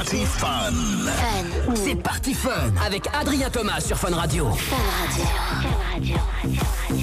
Party Fun. Fun. C'est Party Fun avec Adrien Thomas sur Fun Radio. Fun Radio. Fun Radio. Fun Radio.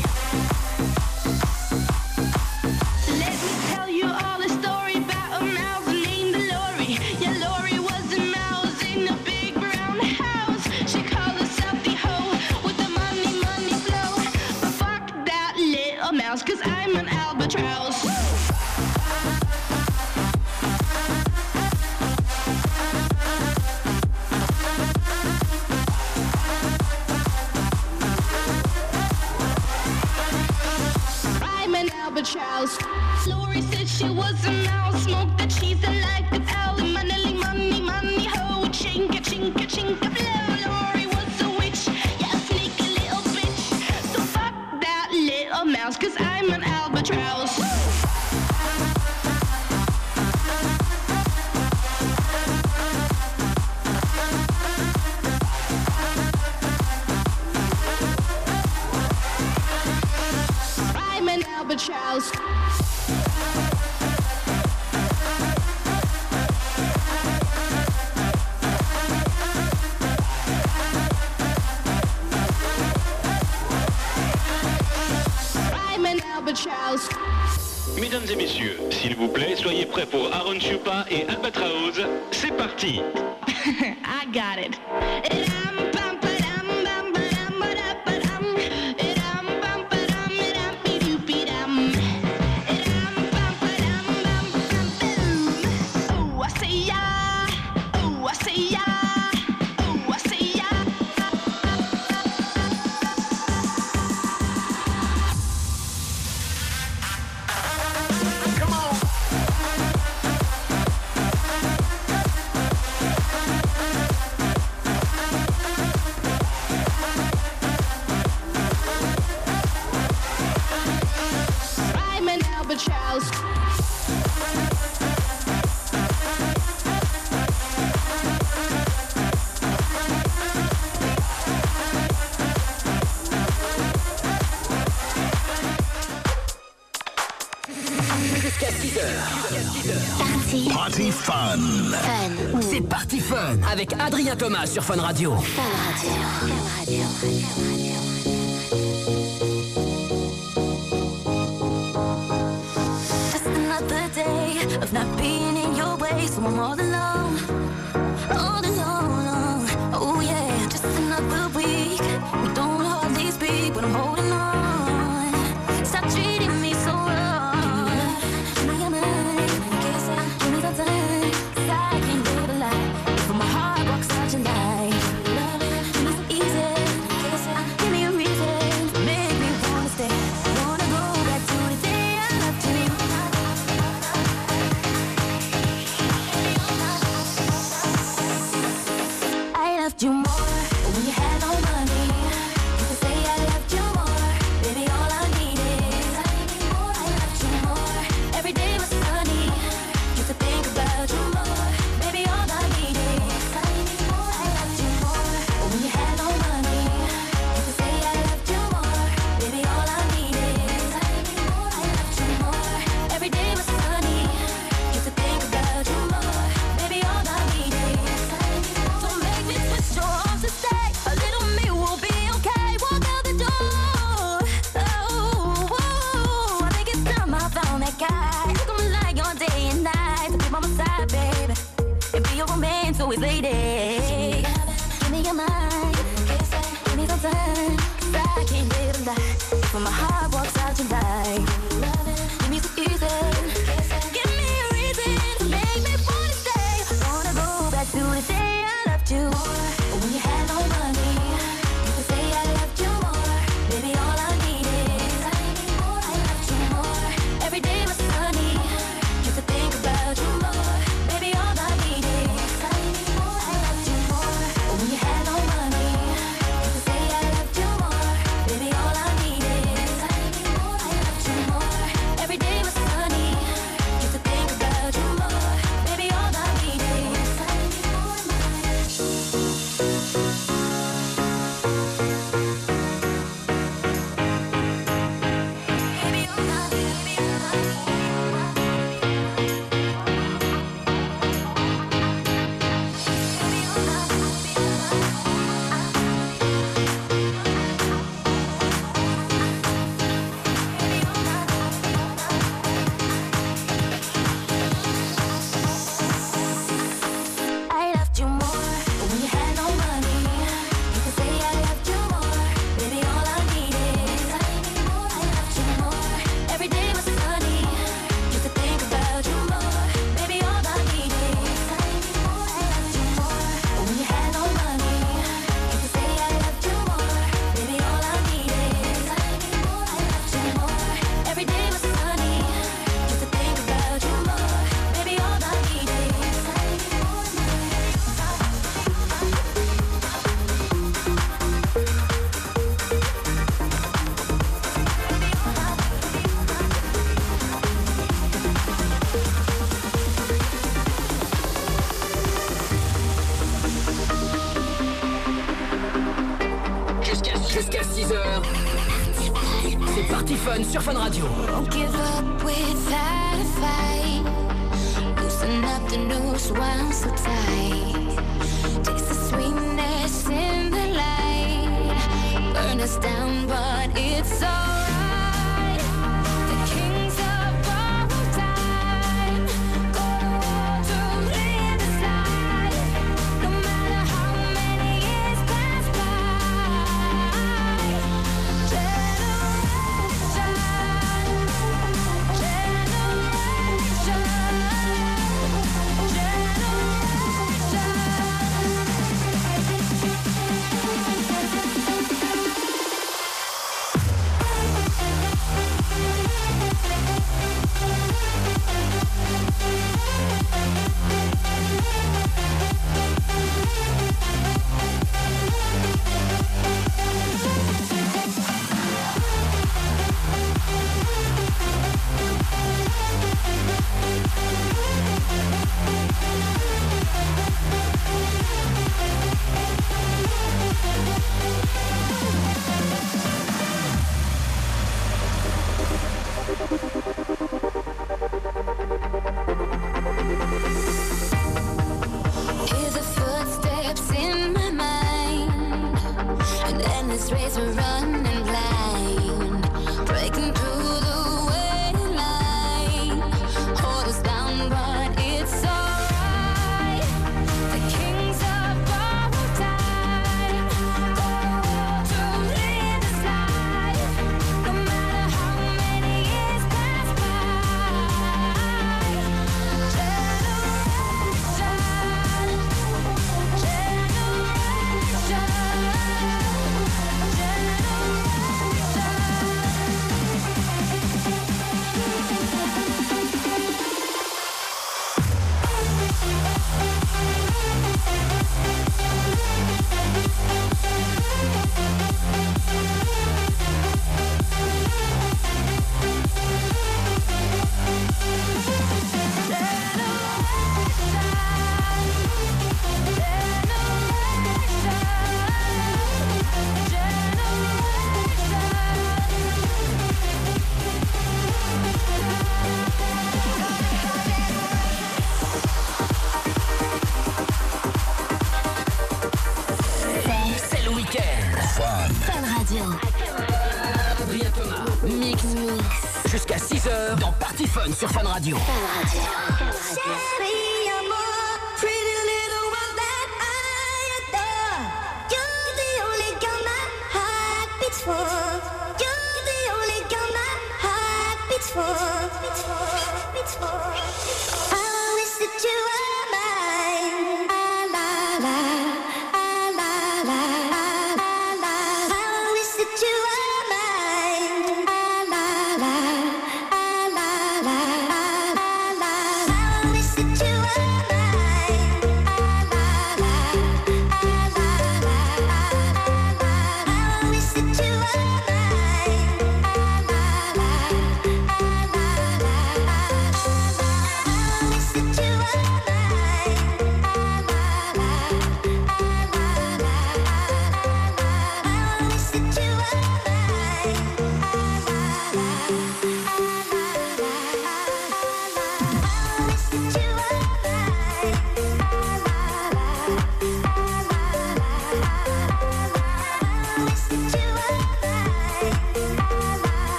radio. Fun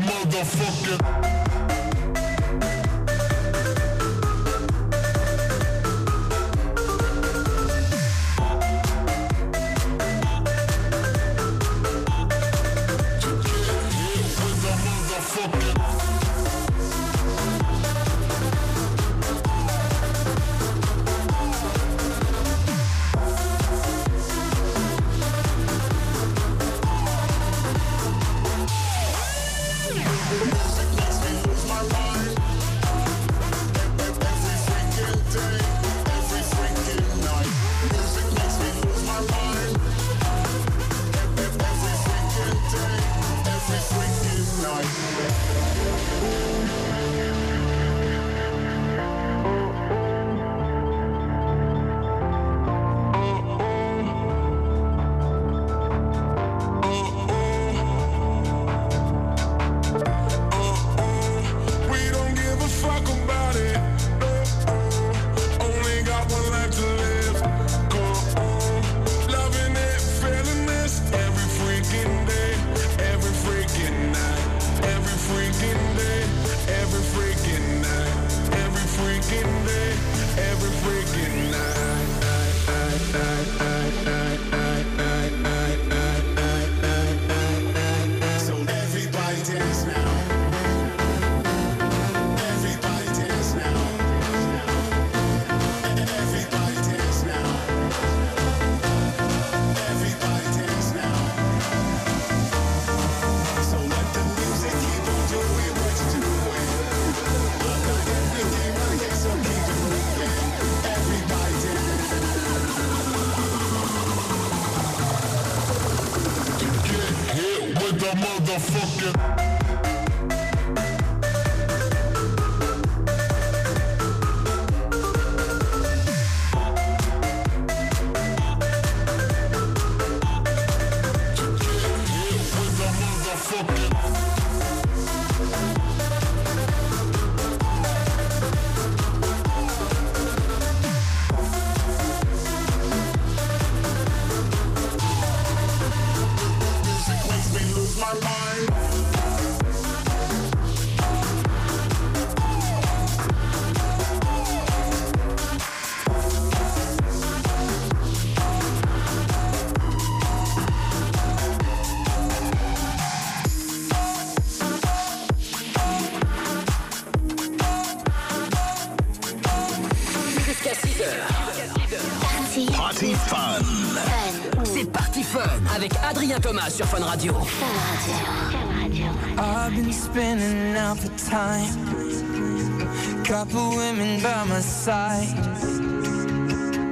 motherfucker. Toma sur Fun Radio. I've been spinning out for time. Couple women by my side.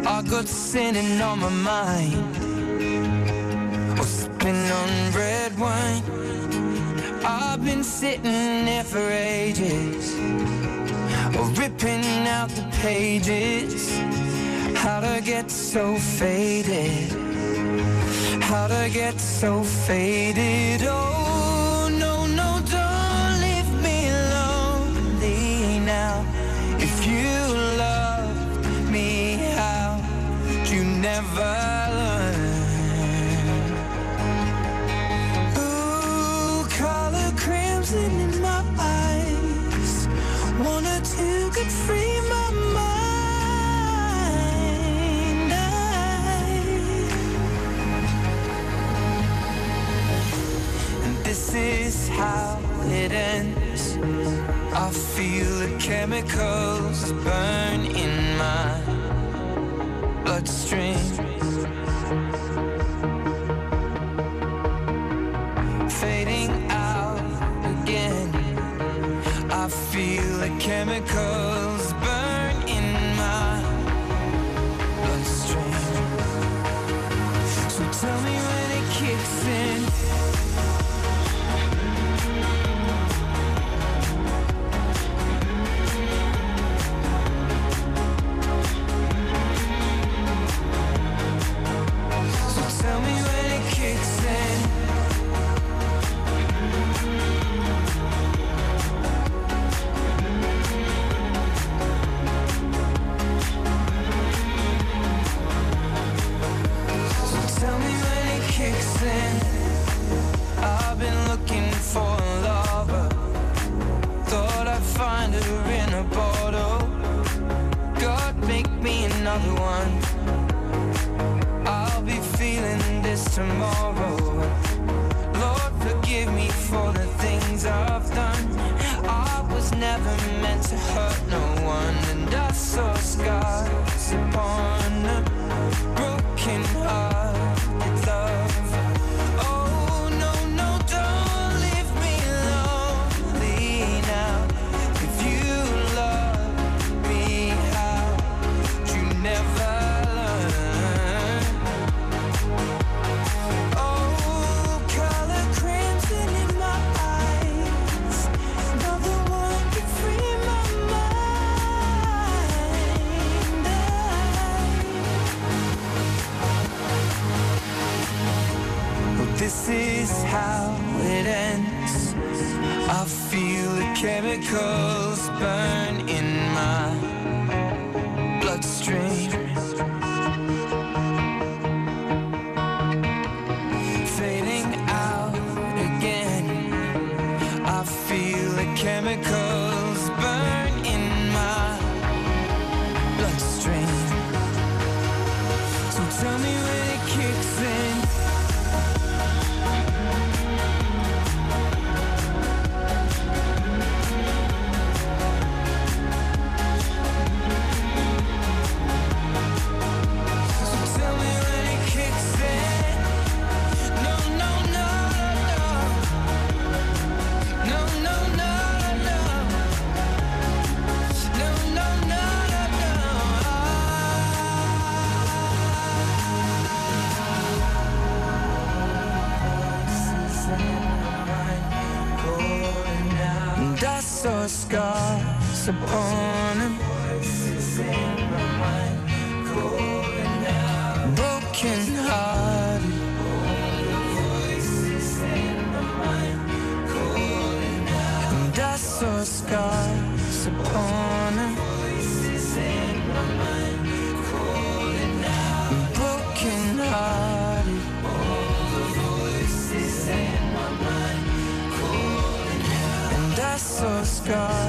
I got sinning on my mind. Or sipping on red wine. I've been sitting there for ages. Or ripping out the pages. How to get so faded how to get so faded. Oh. I feel the chemicals burn tomorrow. Lord, forgive me for the things I've done. I was never meant to hurt no one, and I saw scars. chemicals burn. your scars upon us. Broken hearted. All the voices in my mind, calling out. And I saw scars.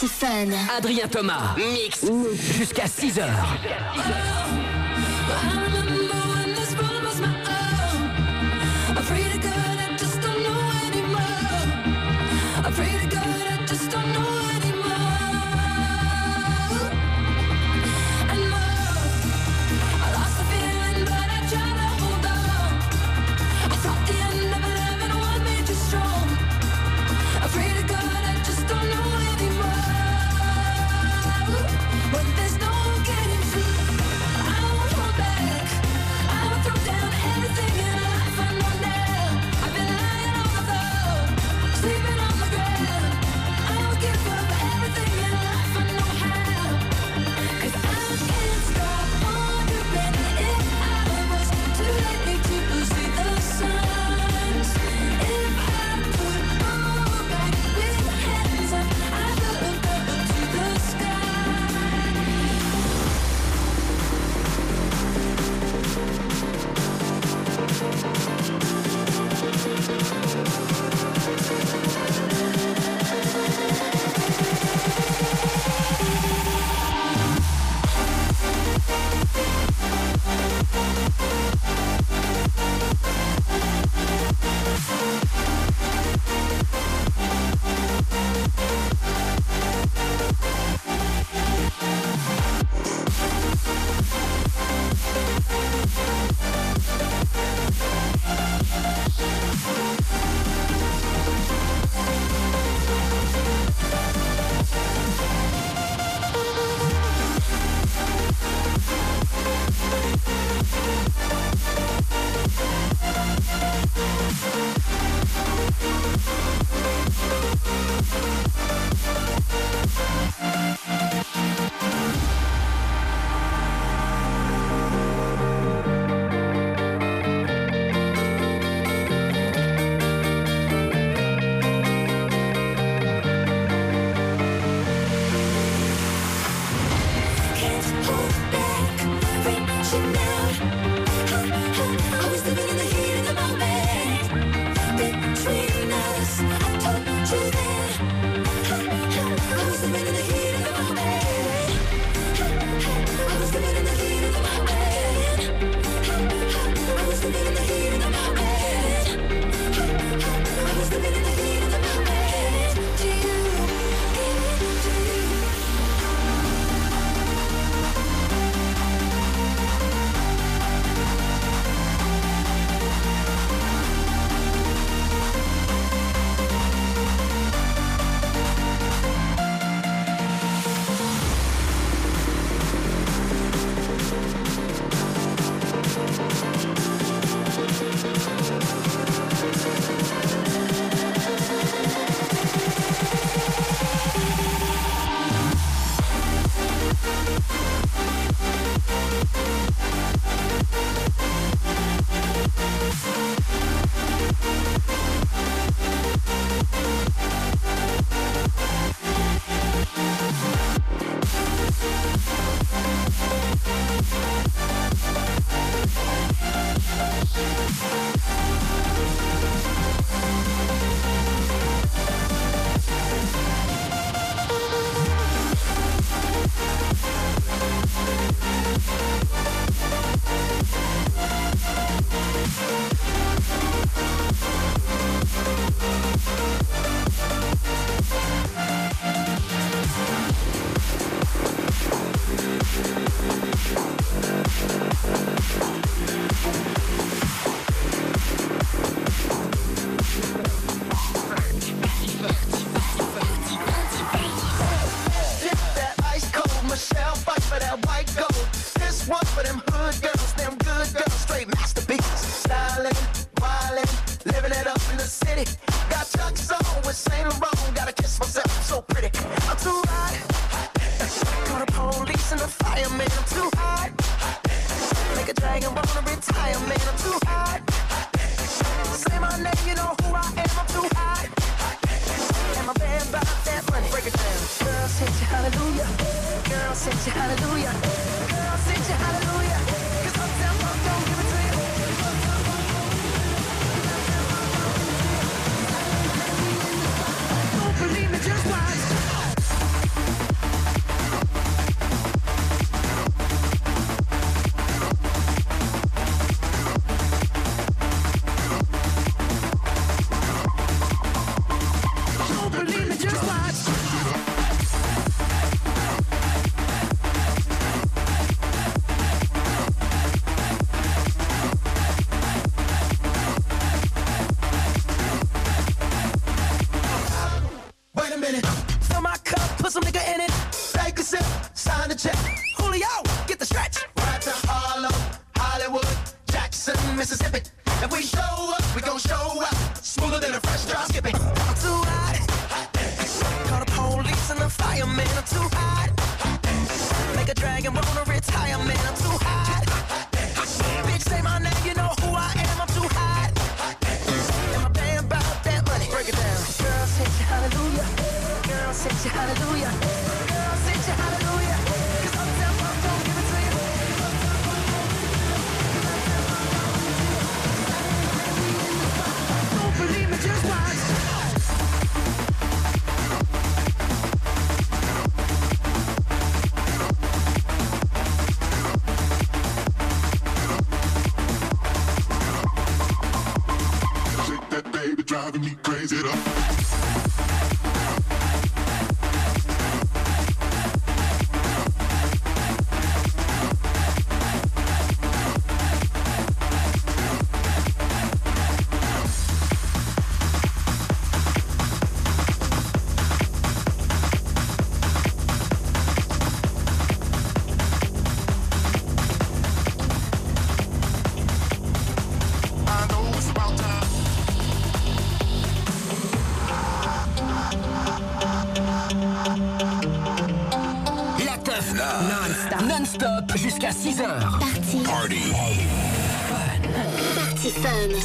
c'est fun. Adrien Thomas, mix, jusqu'à 6h.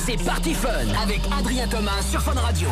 C'est Party Fun avec Adrien Thomas sur Fun Radio.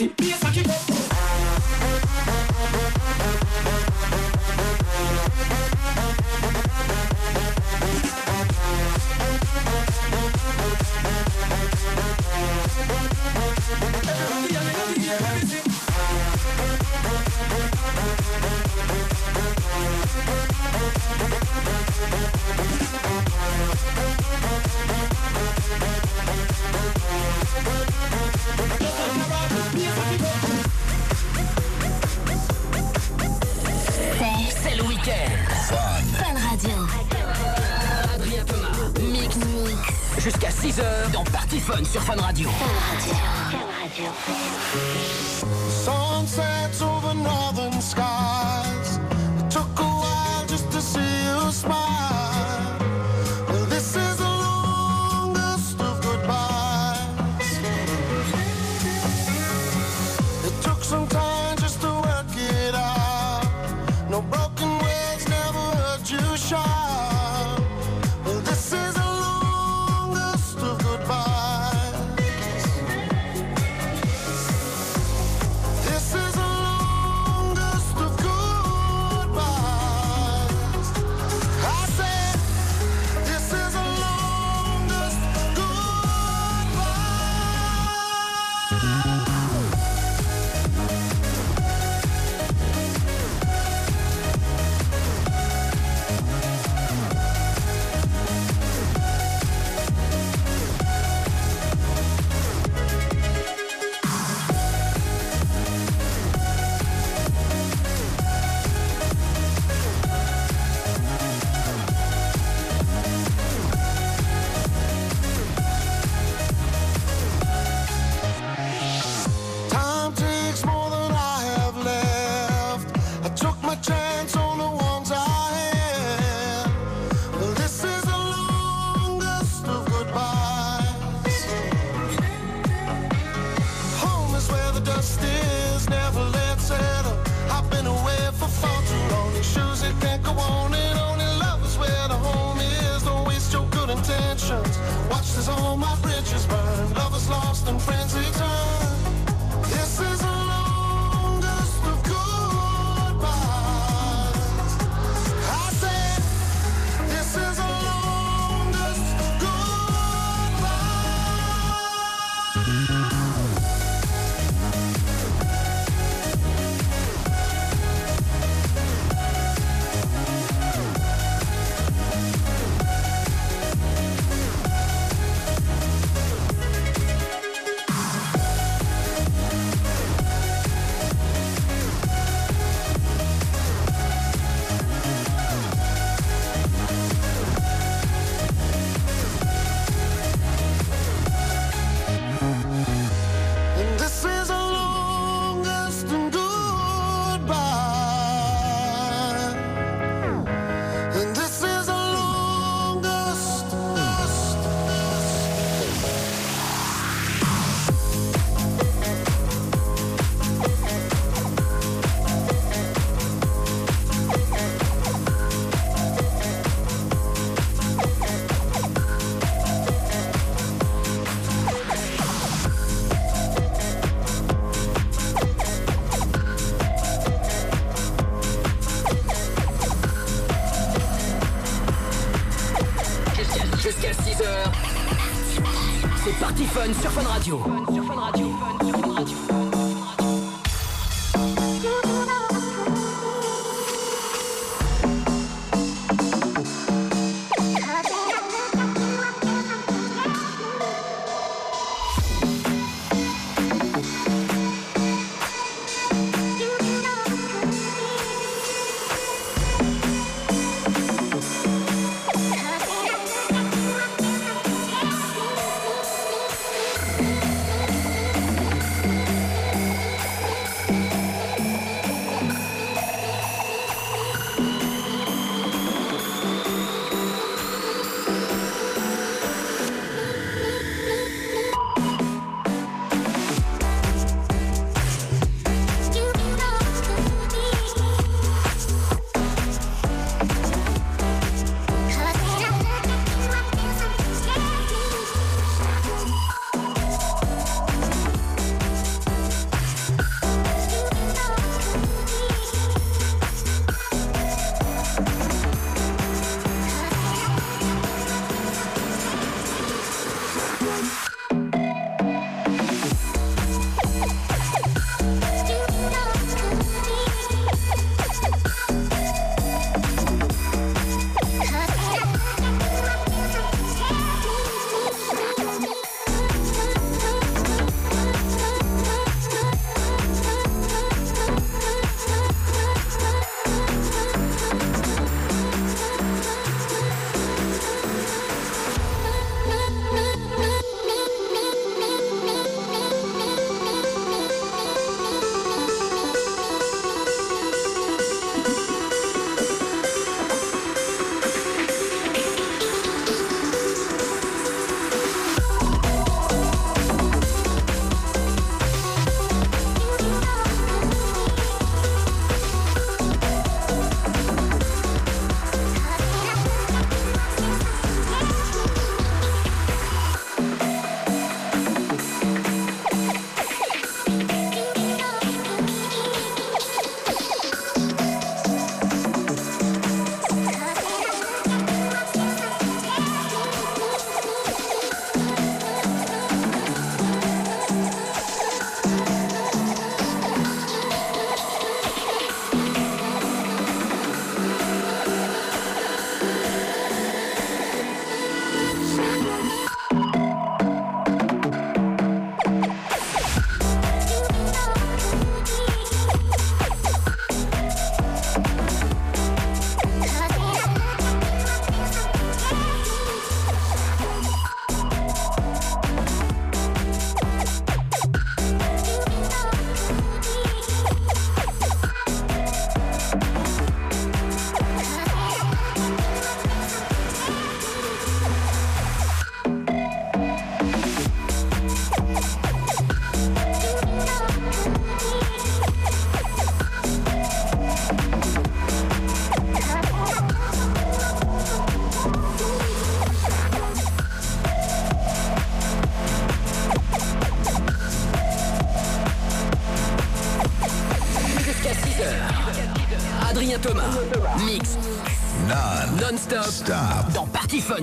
Like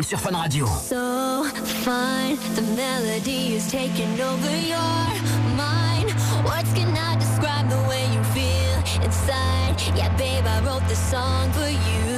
sur Fun Radio. So fine, the melody is taking over your mind. Words cannot describe the way you feel inside. Yeah, babe, I wrote this song for you.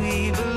We belong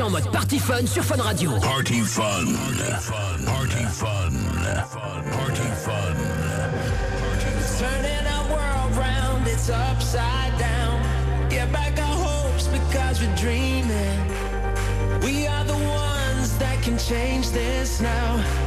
passer en mode party fun sur Fun Radio. Party fun. Party fun. Party fun. Turning our world round, it's upside down. Get back our hopes because we're dreaming. We are the ones that can change this now.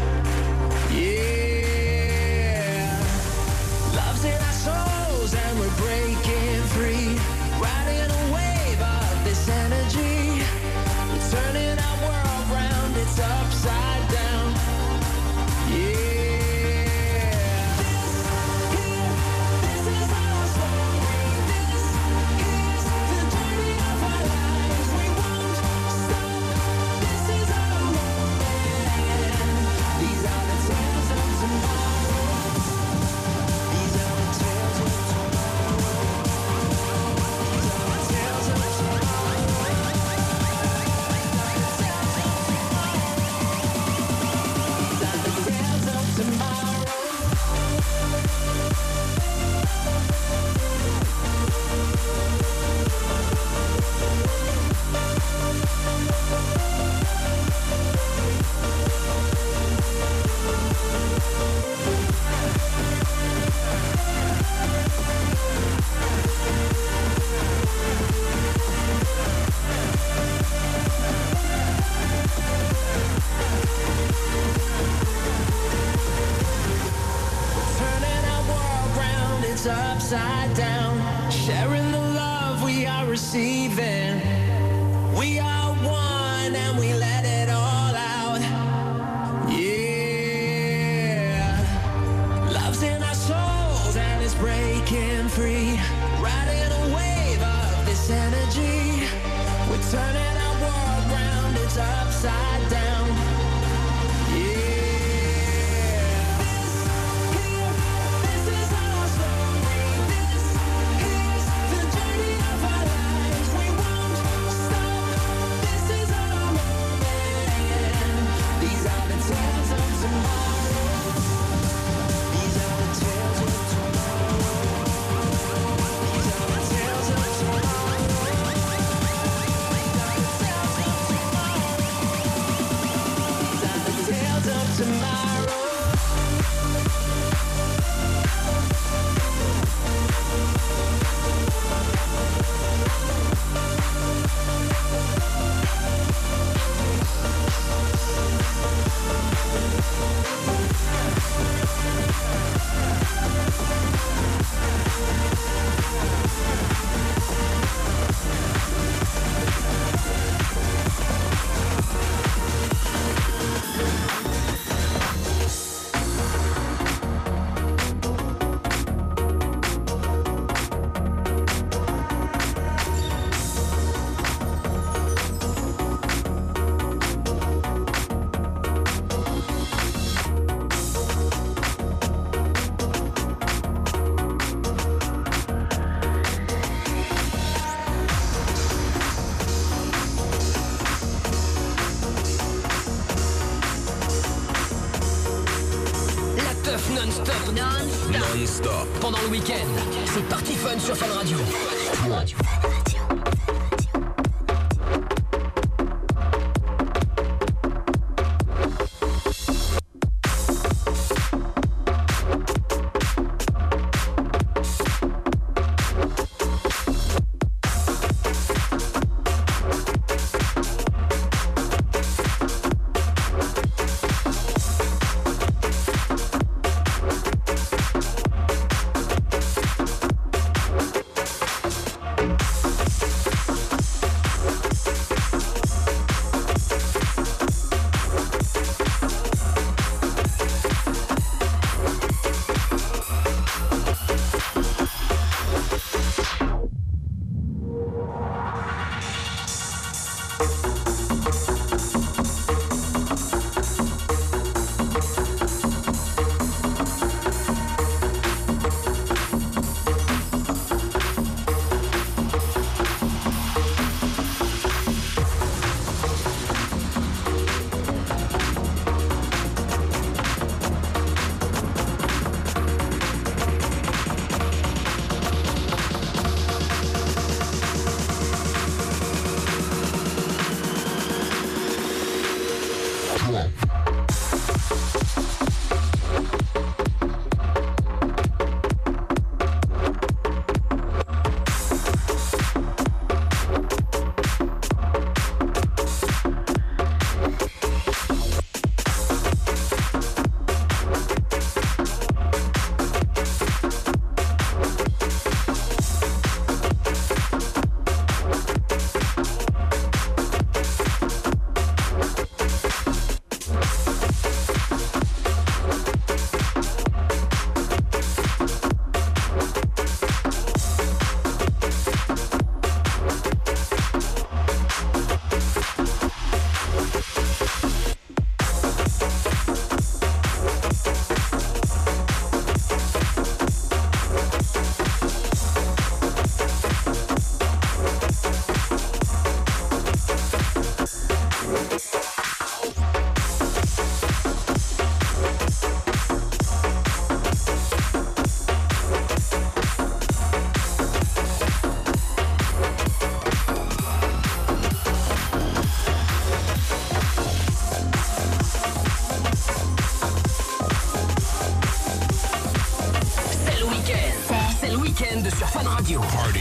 Party.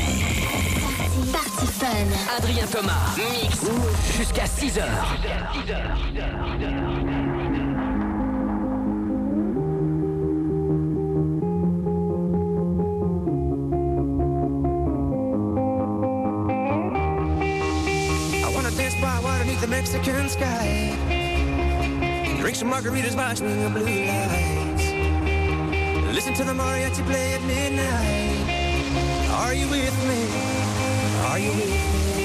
Fun. Adrien Thomas. Mix. Jusqu'à 6 heures. the Mexican sky. Drink some margaritas, watch me blue lights. Listen to the mariachi play at midnight. Are you with me? Are you with me?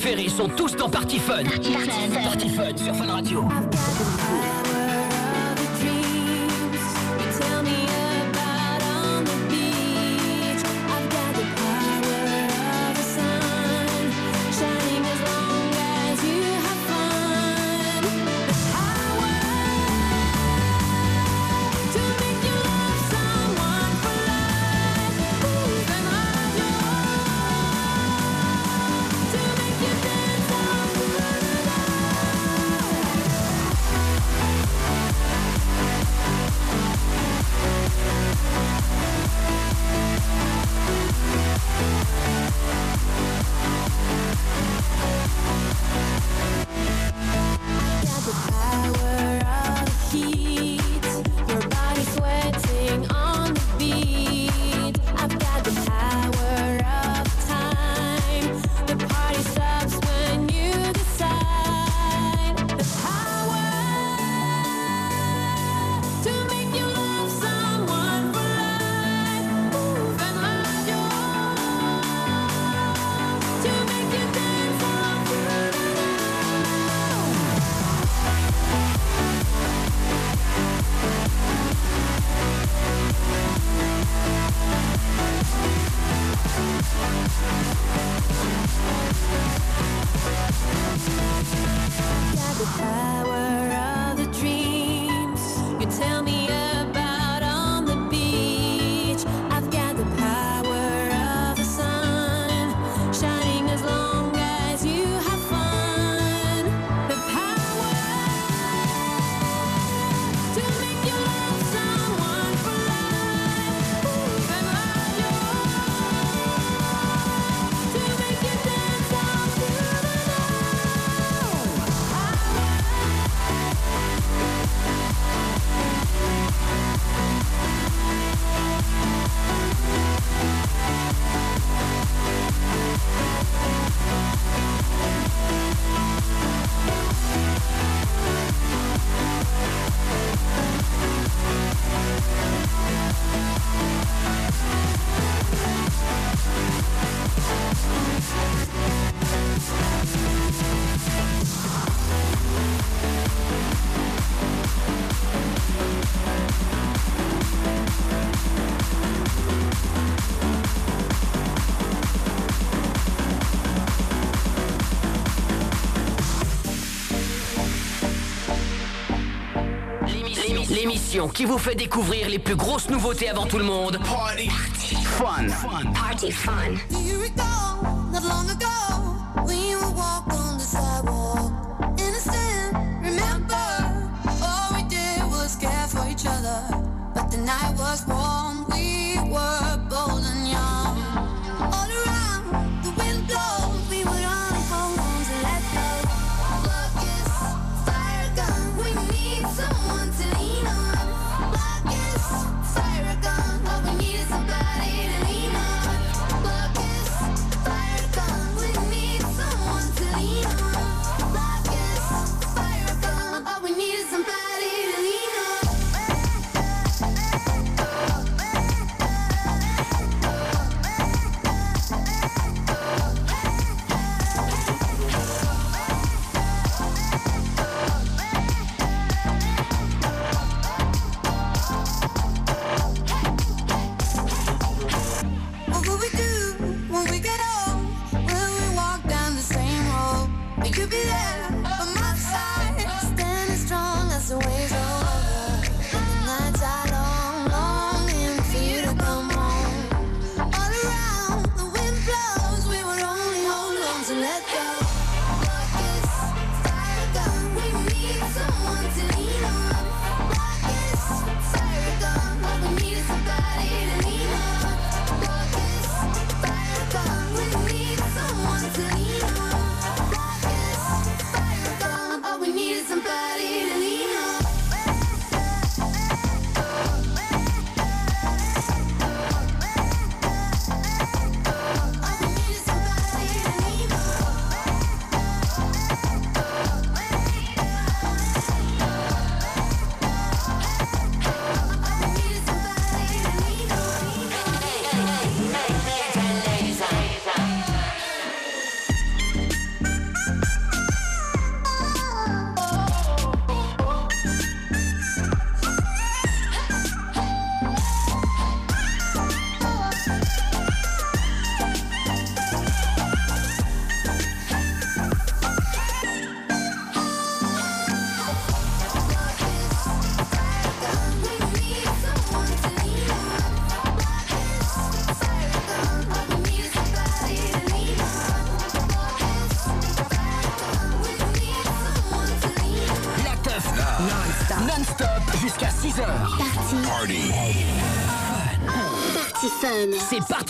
préférés sont tous dans Party Fun. Party Fun, Party Fun sur Fun Radio. qui vous fait découvrir les plus grosses nouveautés avant tout le monde. Party, Party. fun, Party fun.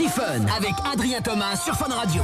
Party avec Adrien Thomas sur Fun Radio.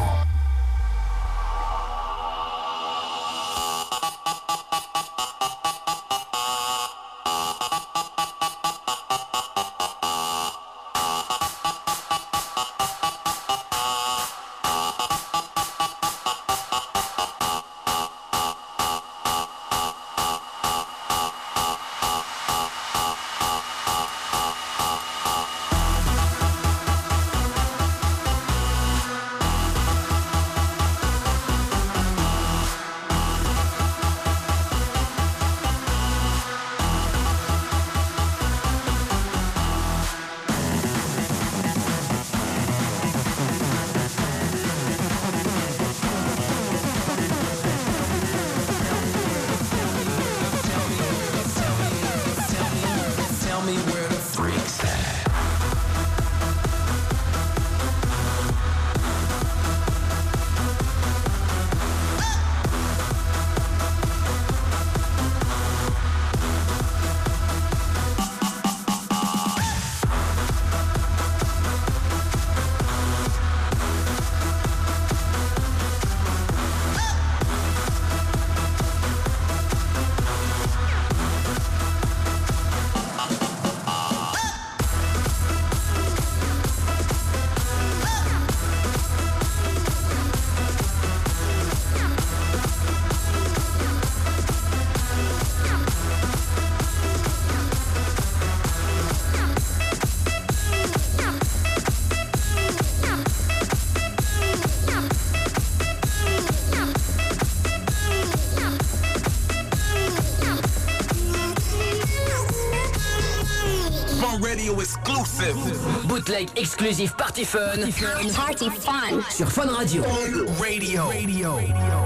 bootleg exclusif Party Fun. Party Fun. Party Fun. Sur Fun Radio. Fun Radio. Radio. Radio.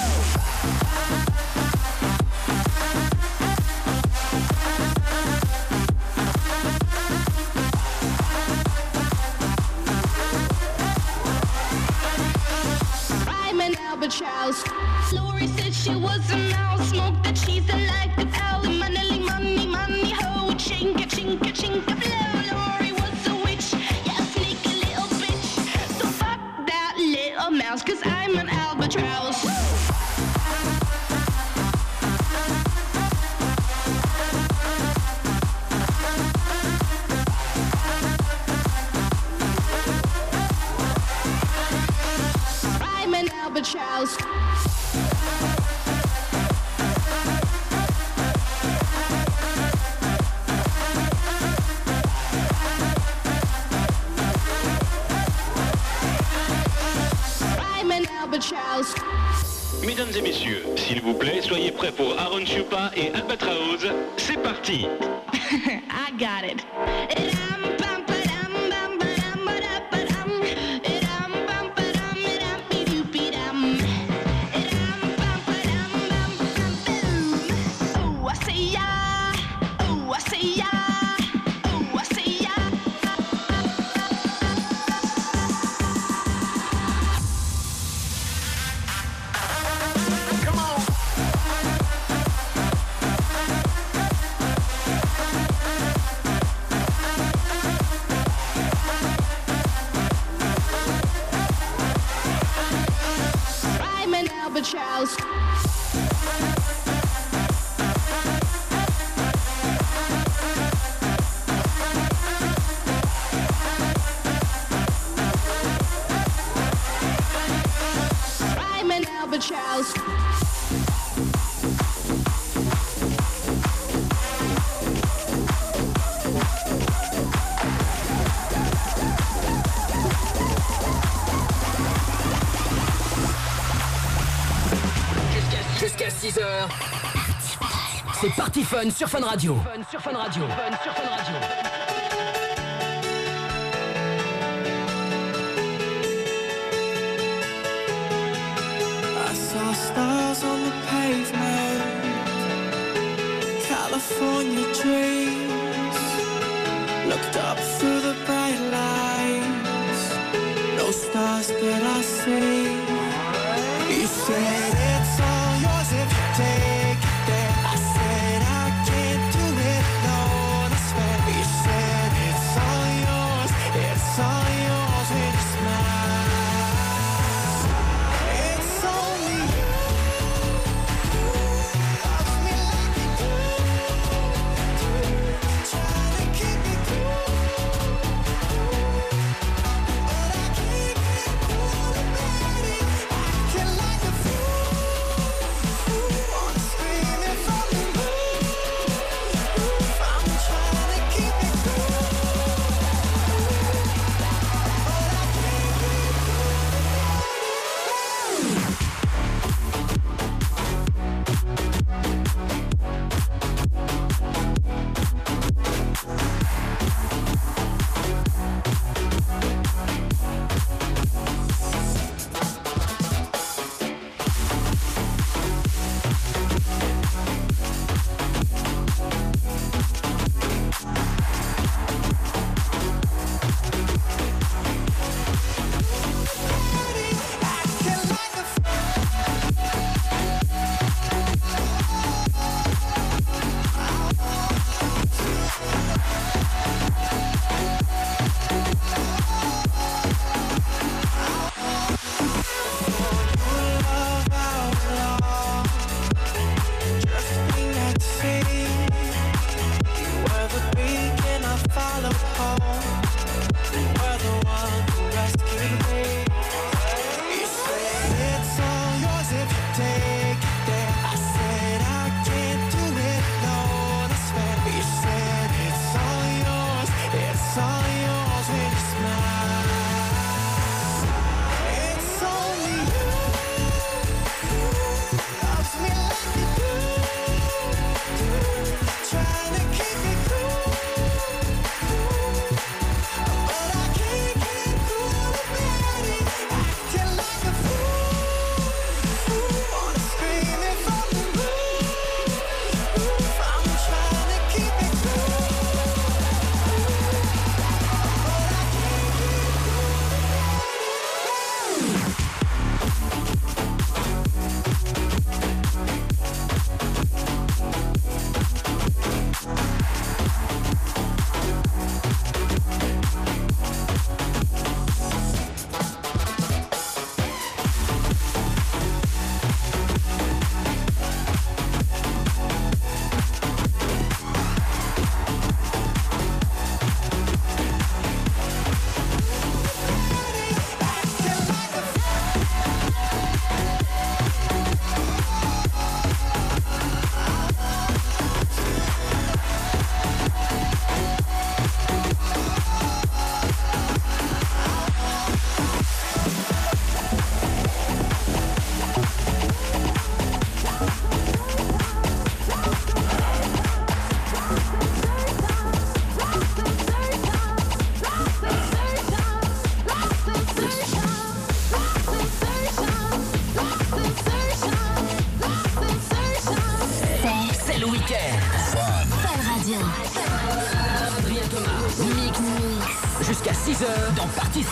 house. Fun sur Fun sur Fun Radio.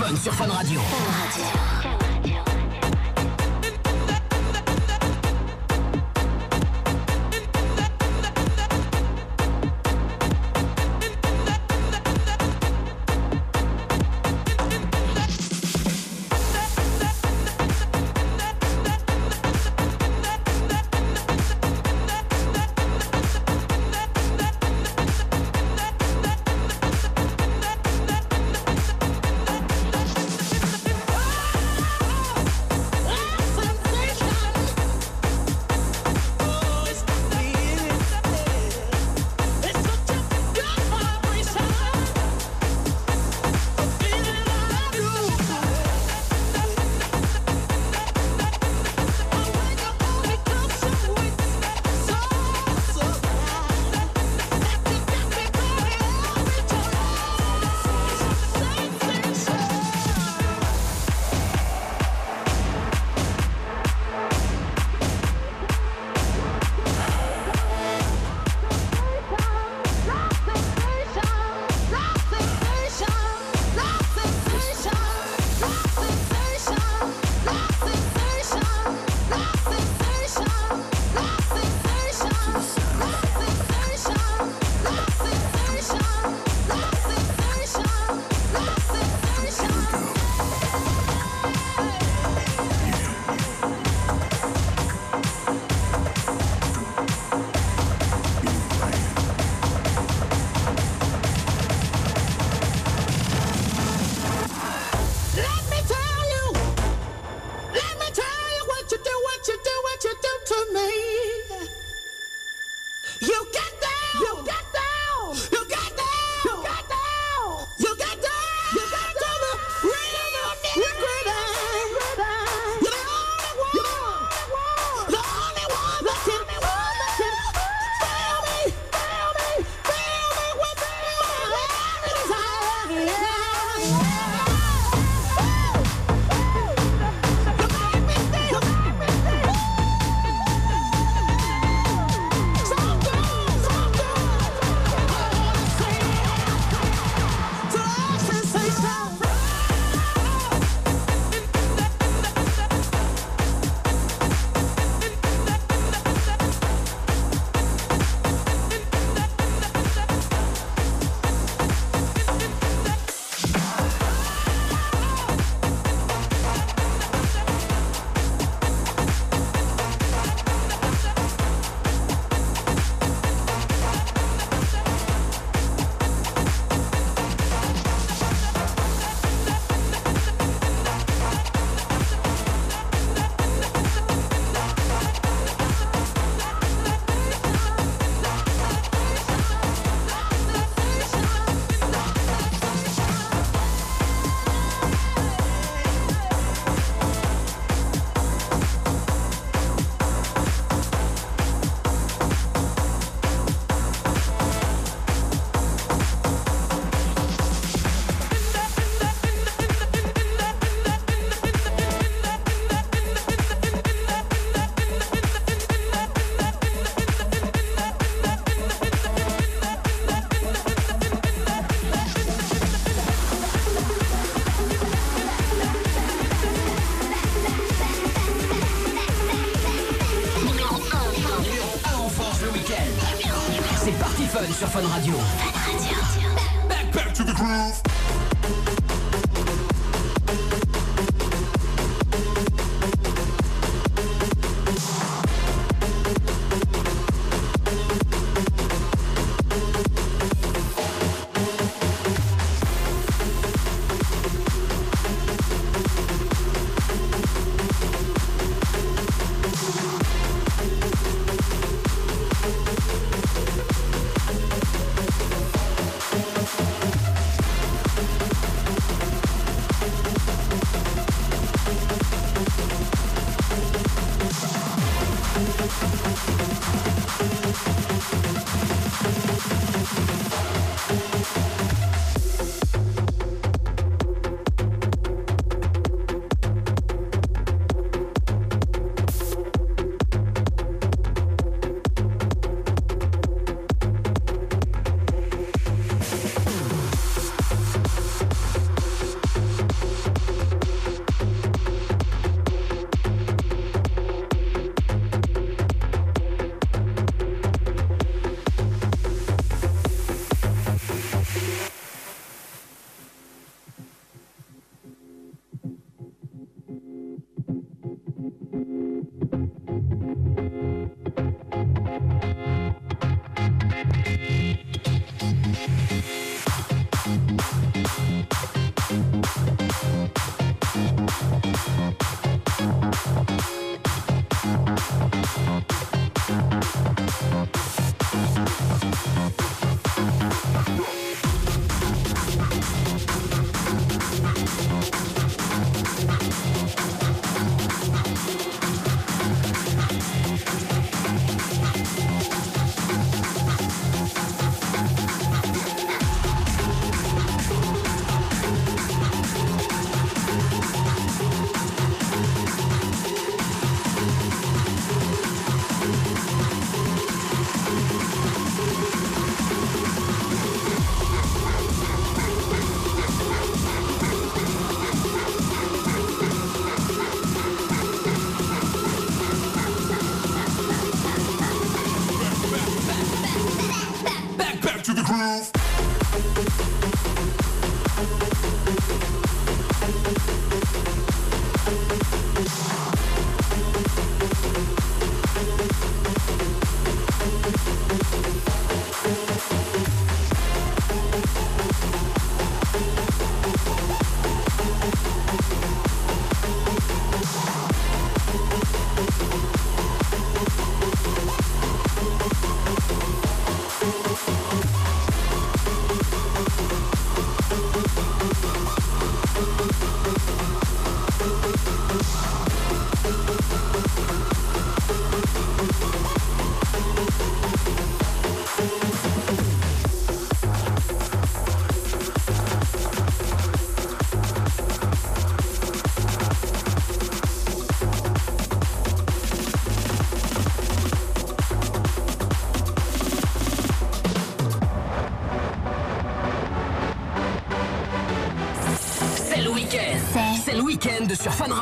Fun sur Radio.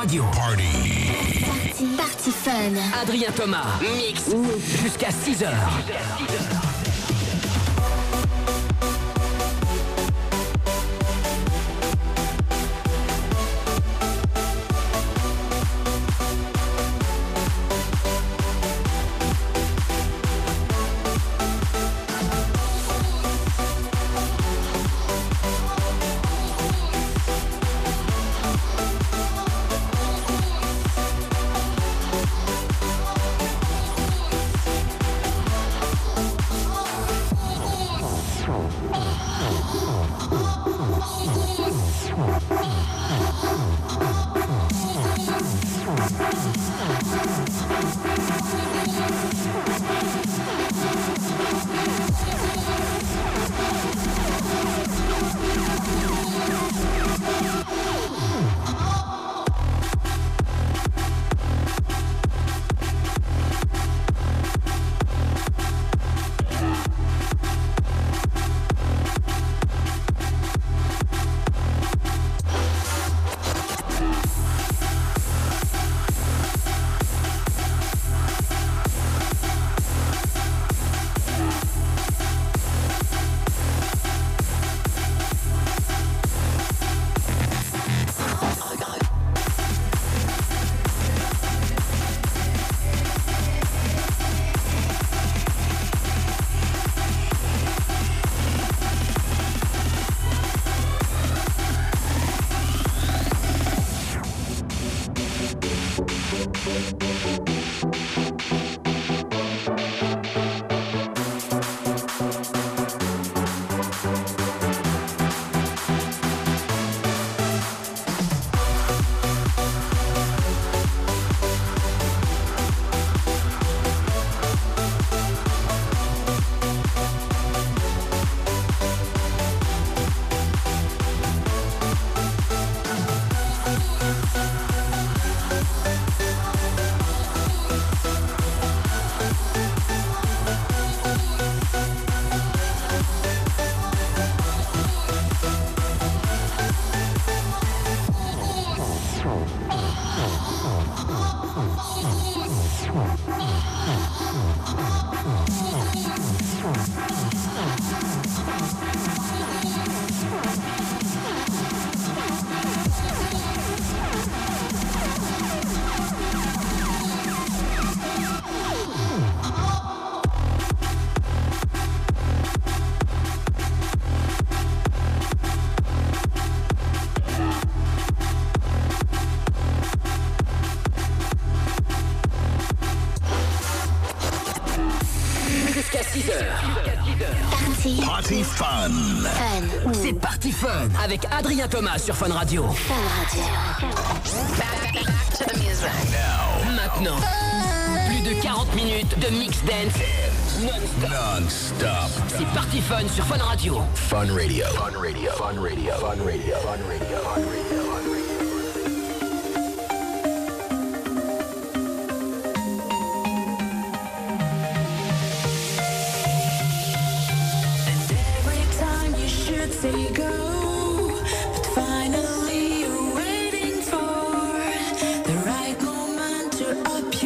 Radio. Party. Party Fun. Adrien Thomas, mix jusqu'à 6h. Jusqu'à Fun avec Adrien Thomas sur Fun Radio. Fun Radio. Maintenant, plus de 40 minutes de mix dance non-stop. Non-stop. C'est Party Fun sur Fun Radio. Fun Radio. Fun Radio. Fun Radio. Fun Radio. Fun Radio. Fun Radio. Fun Radio.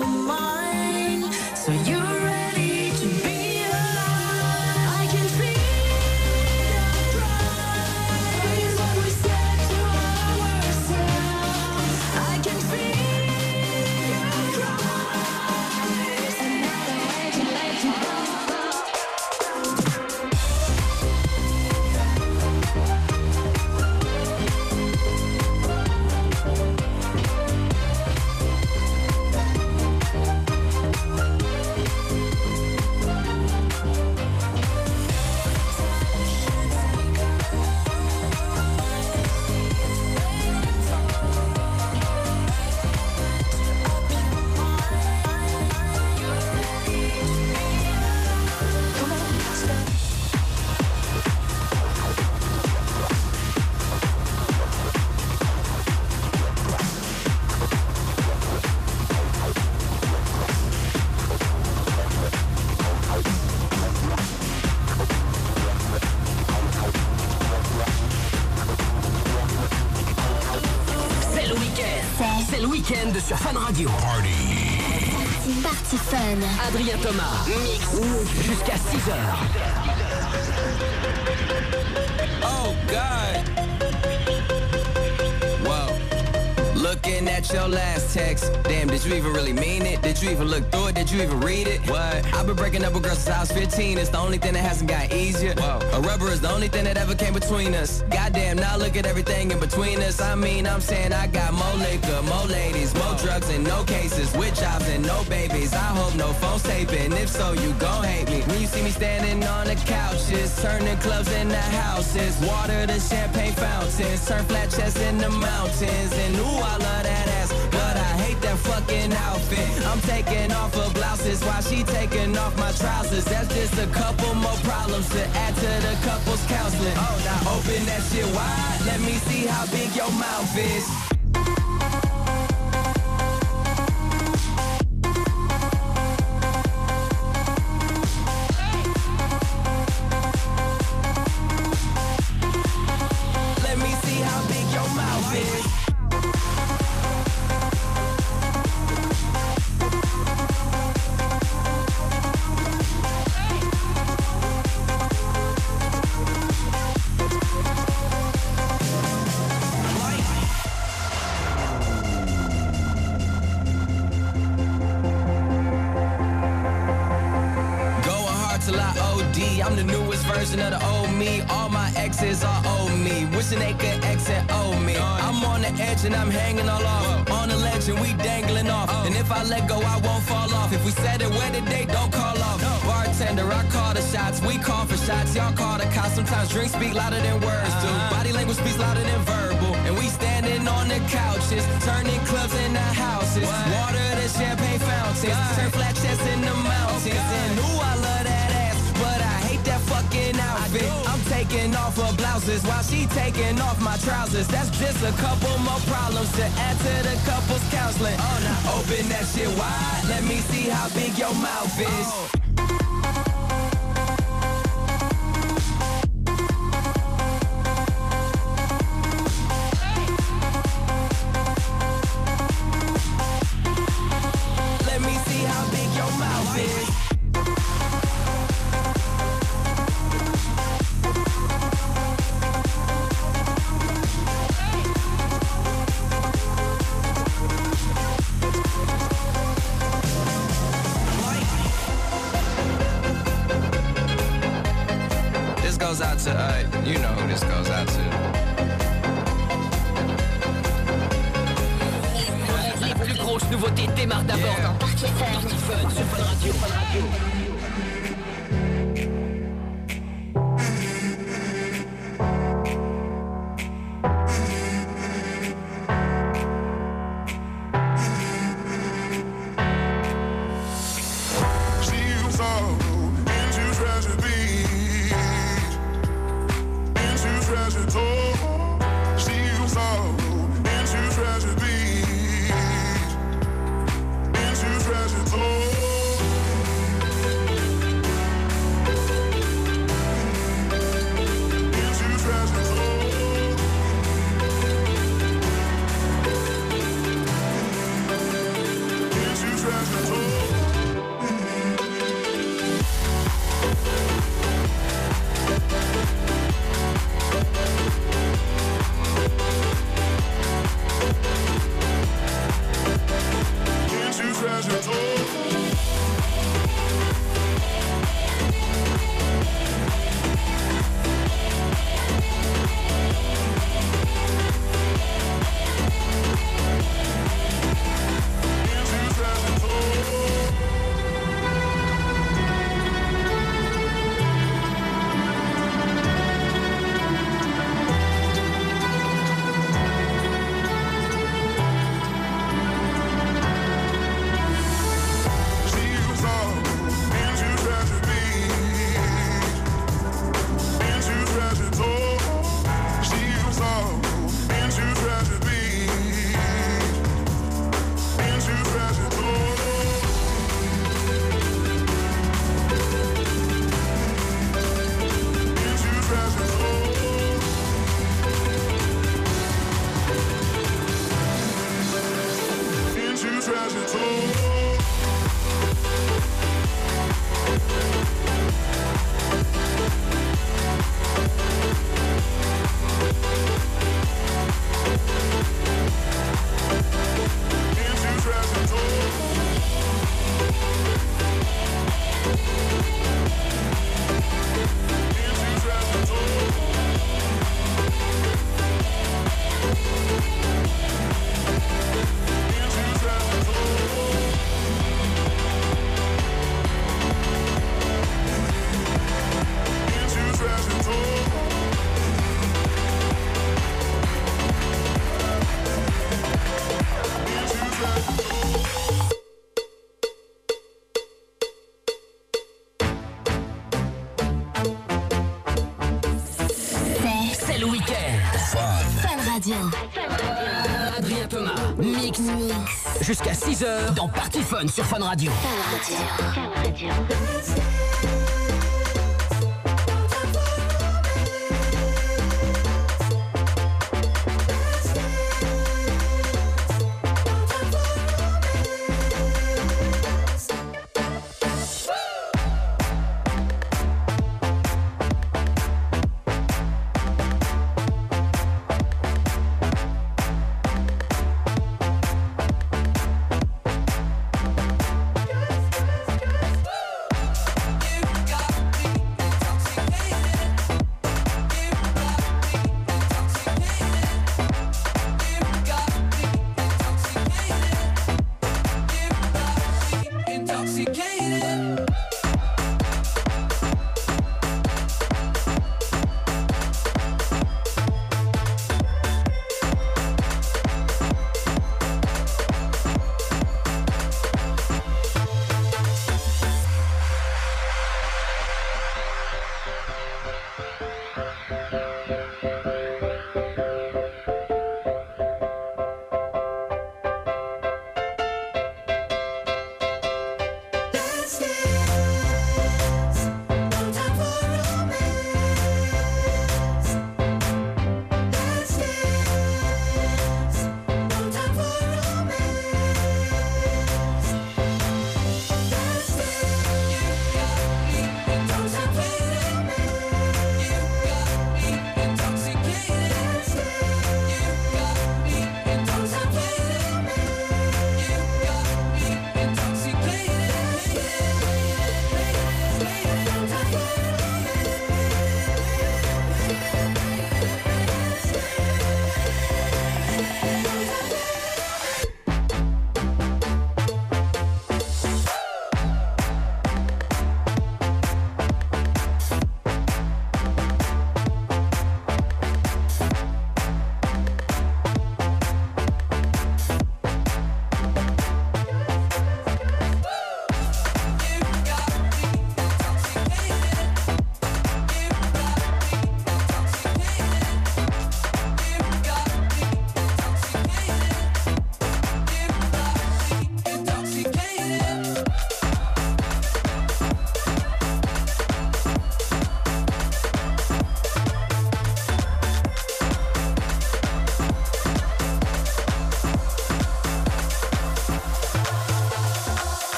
My. Toma, mix jusqu'à 6 heures. Oh God. Looking at your last text. Damn, did you even really mean it? Did you even look through it? Did you even read it? What? I've been breaking up with girls since I was 15. It's the only thing that hasn't got easier. Whoa. A rubber is the only thing that ever came between us. Goddamn, now look at everything in between us. I mean, I'm saying I got more liquor, more ladies, more drugs and no cases. With jobs and no babies. I hope no phones taping. If so, you gon' hate me. When you see me standing on the couches, turning clubs into houses. Water to champagne fountains, turn flat chests into mountains. And ooh, I love that fucking outfit. I'm taking off her blouses while she taking off my trousers. That's just a couple more problems to add to the couple's counseling. Oh, now open that shit wide. Let me see how big your mouth is. Jusqu'à 6h dans Party Fun sur Fun Radio. Intoxicated.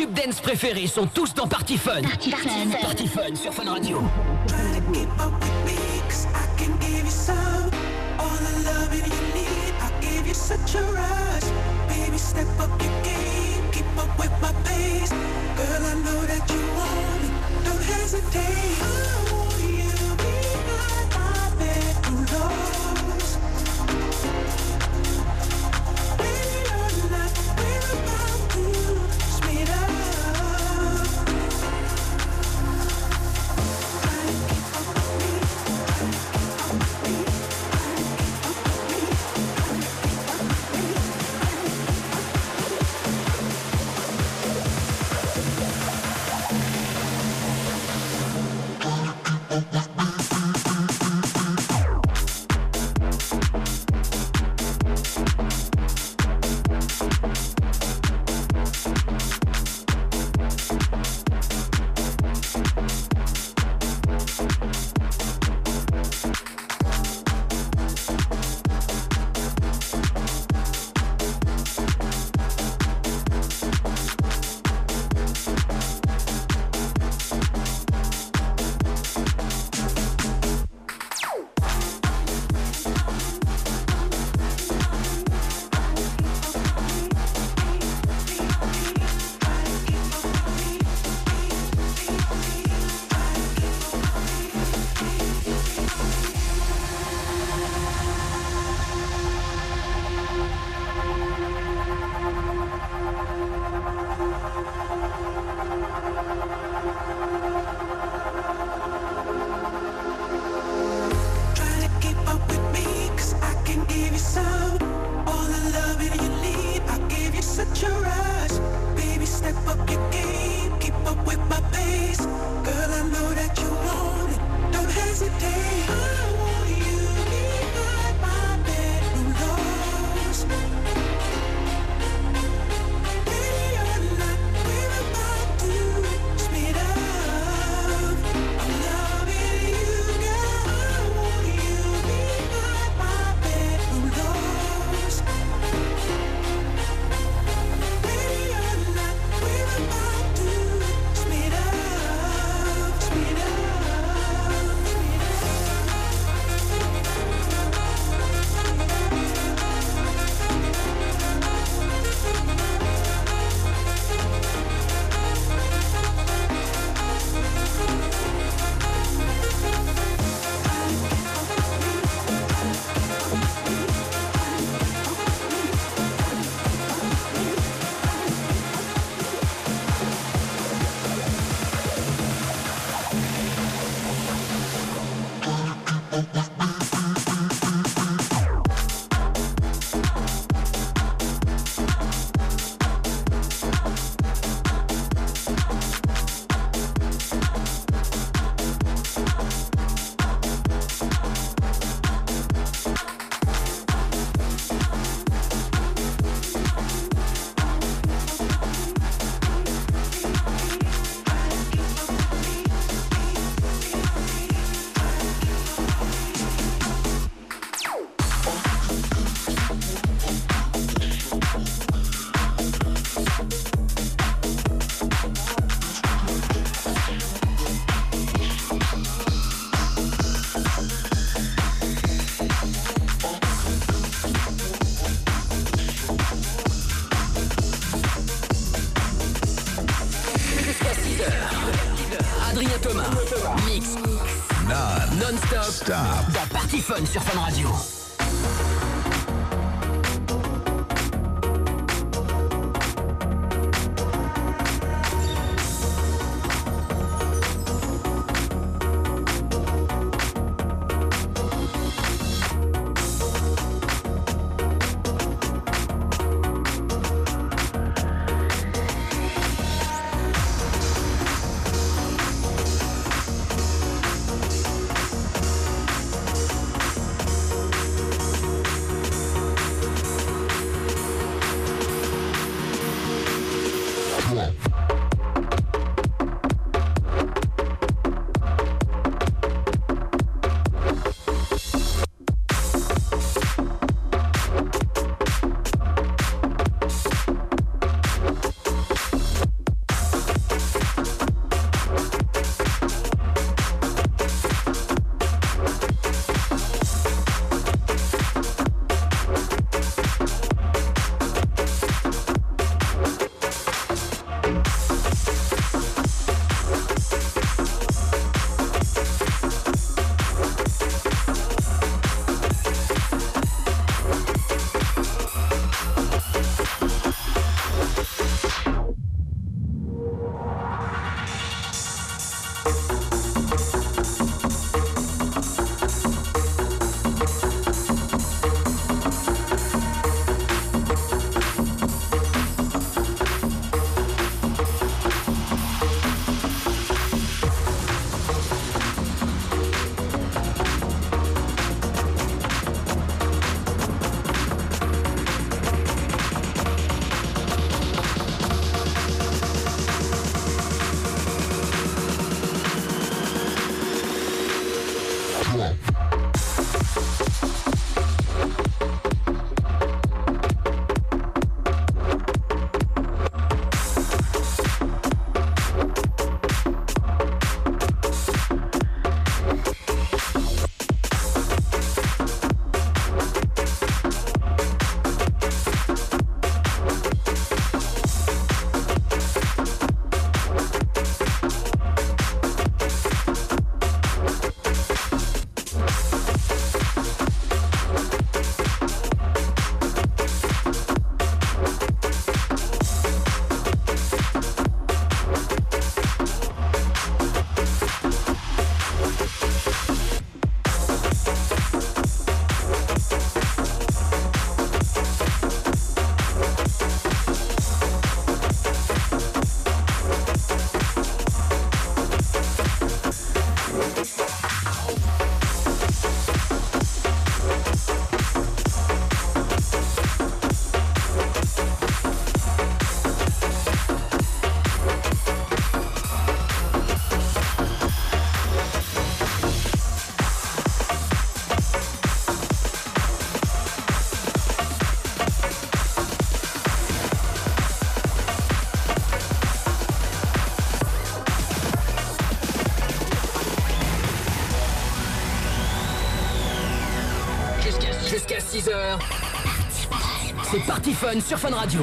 Tubes dance préférés sont tous dans Party Fun. Party Fun. Party Fun sur Fun Radio. Such a rush, baby. Step up your game, keep up with my pace. Girl, I know that you want it. Don't hesitate. Uh-huh. Party Fun sur Fun Radio.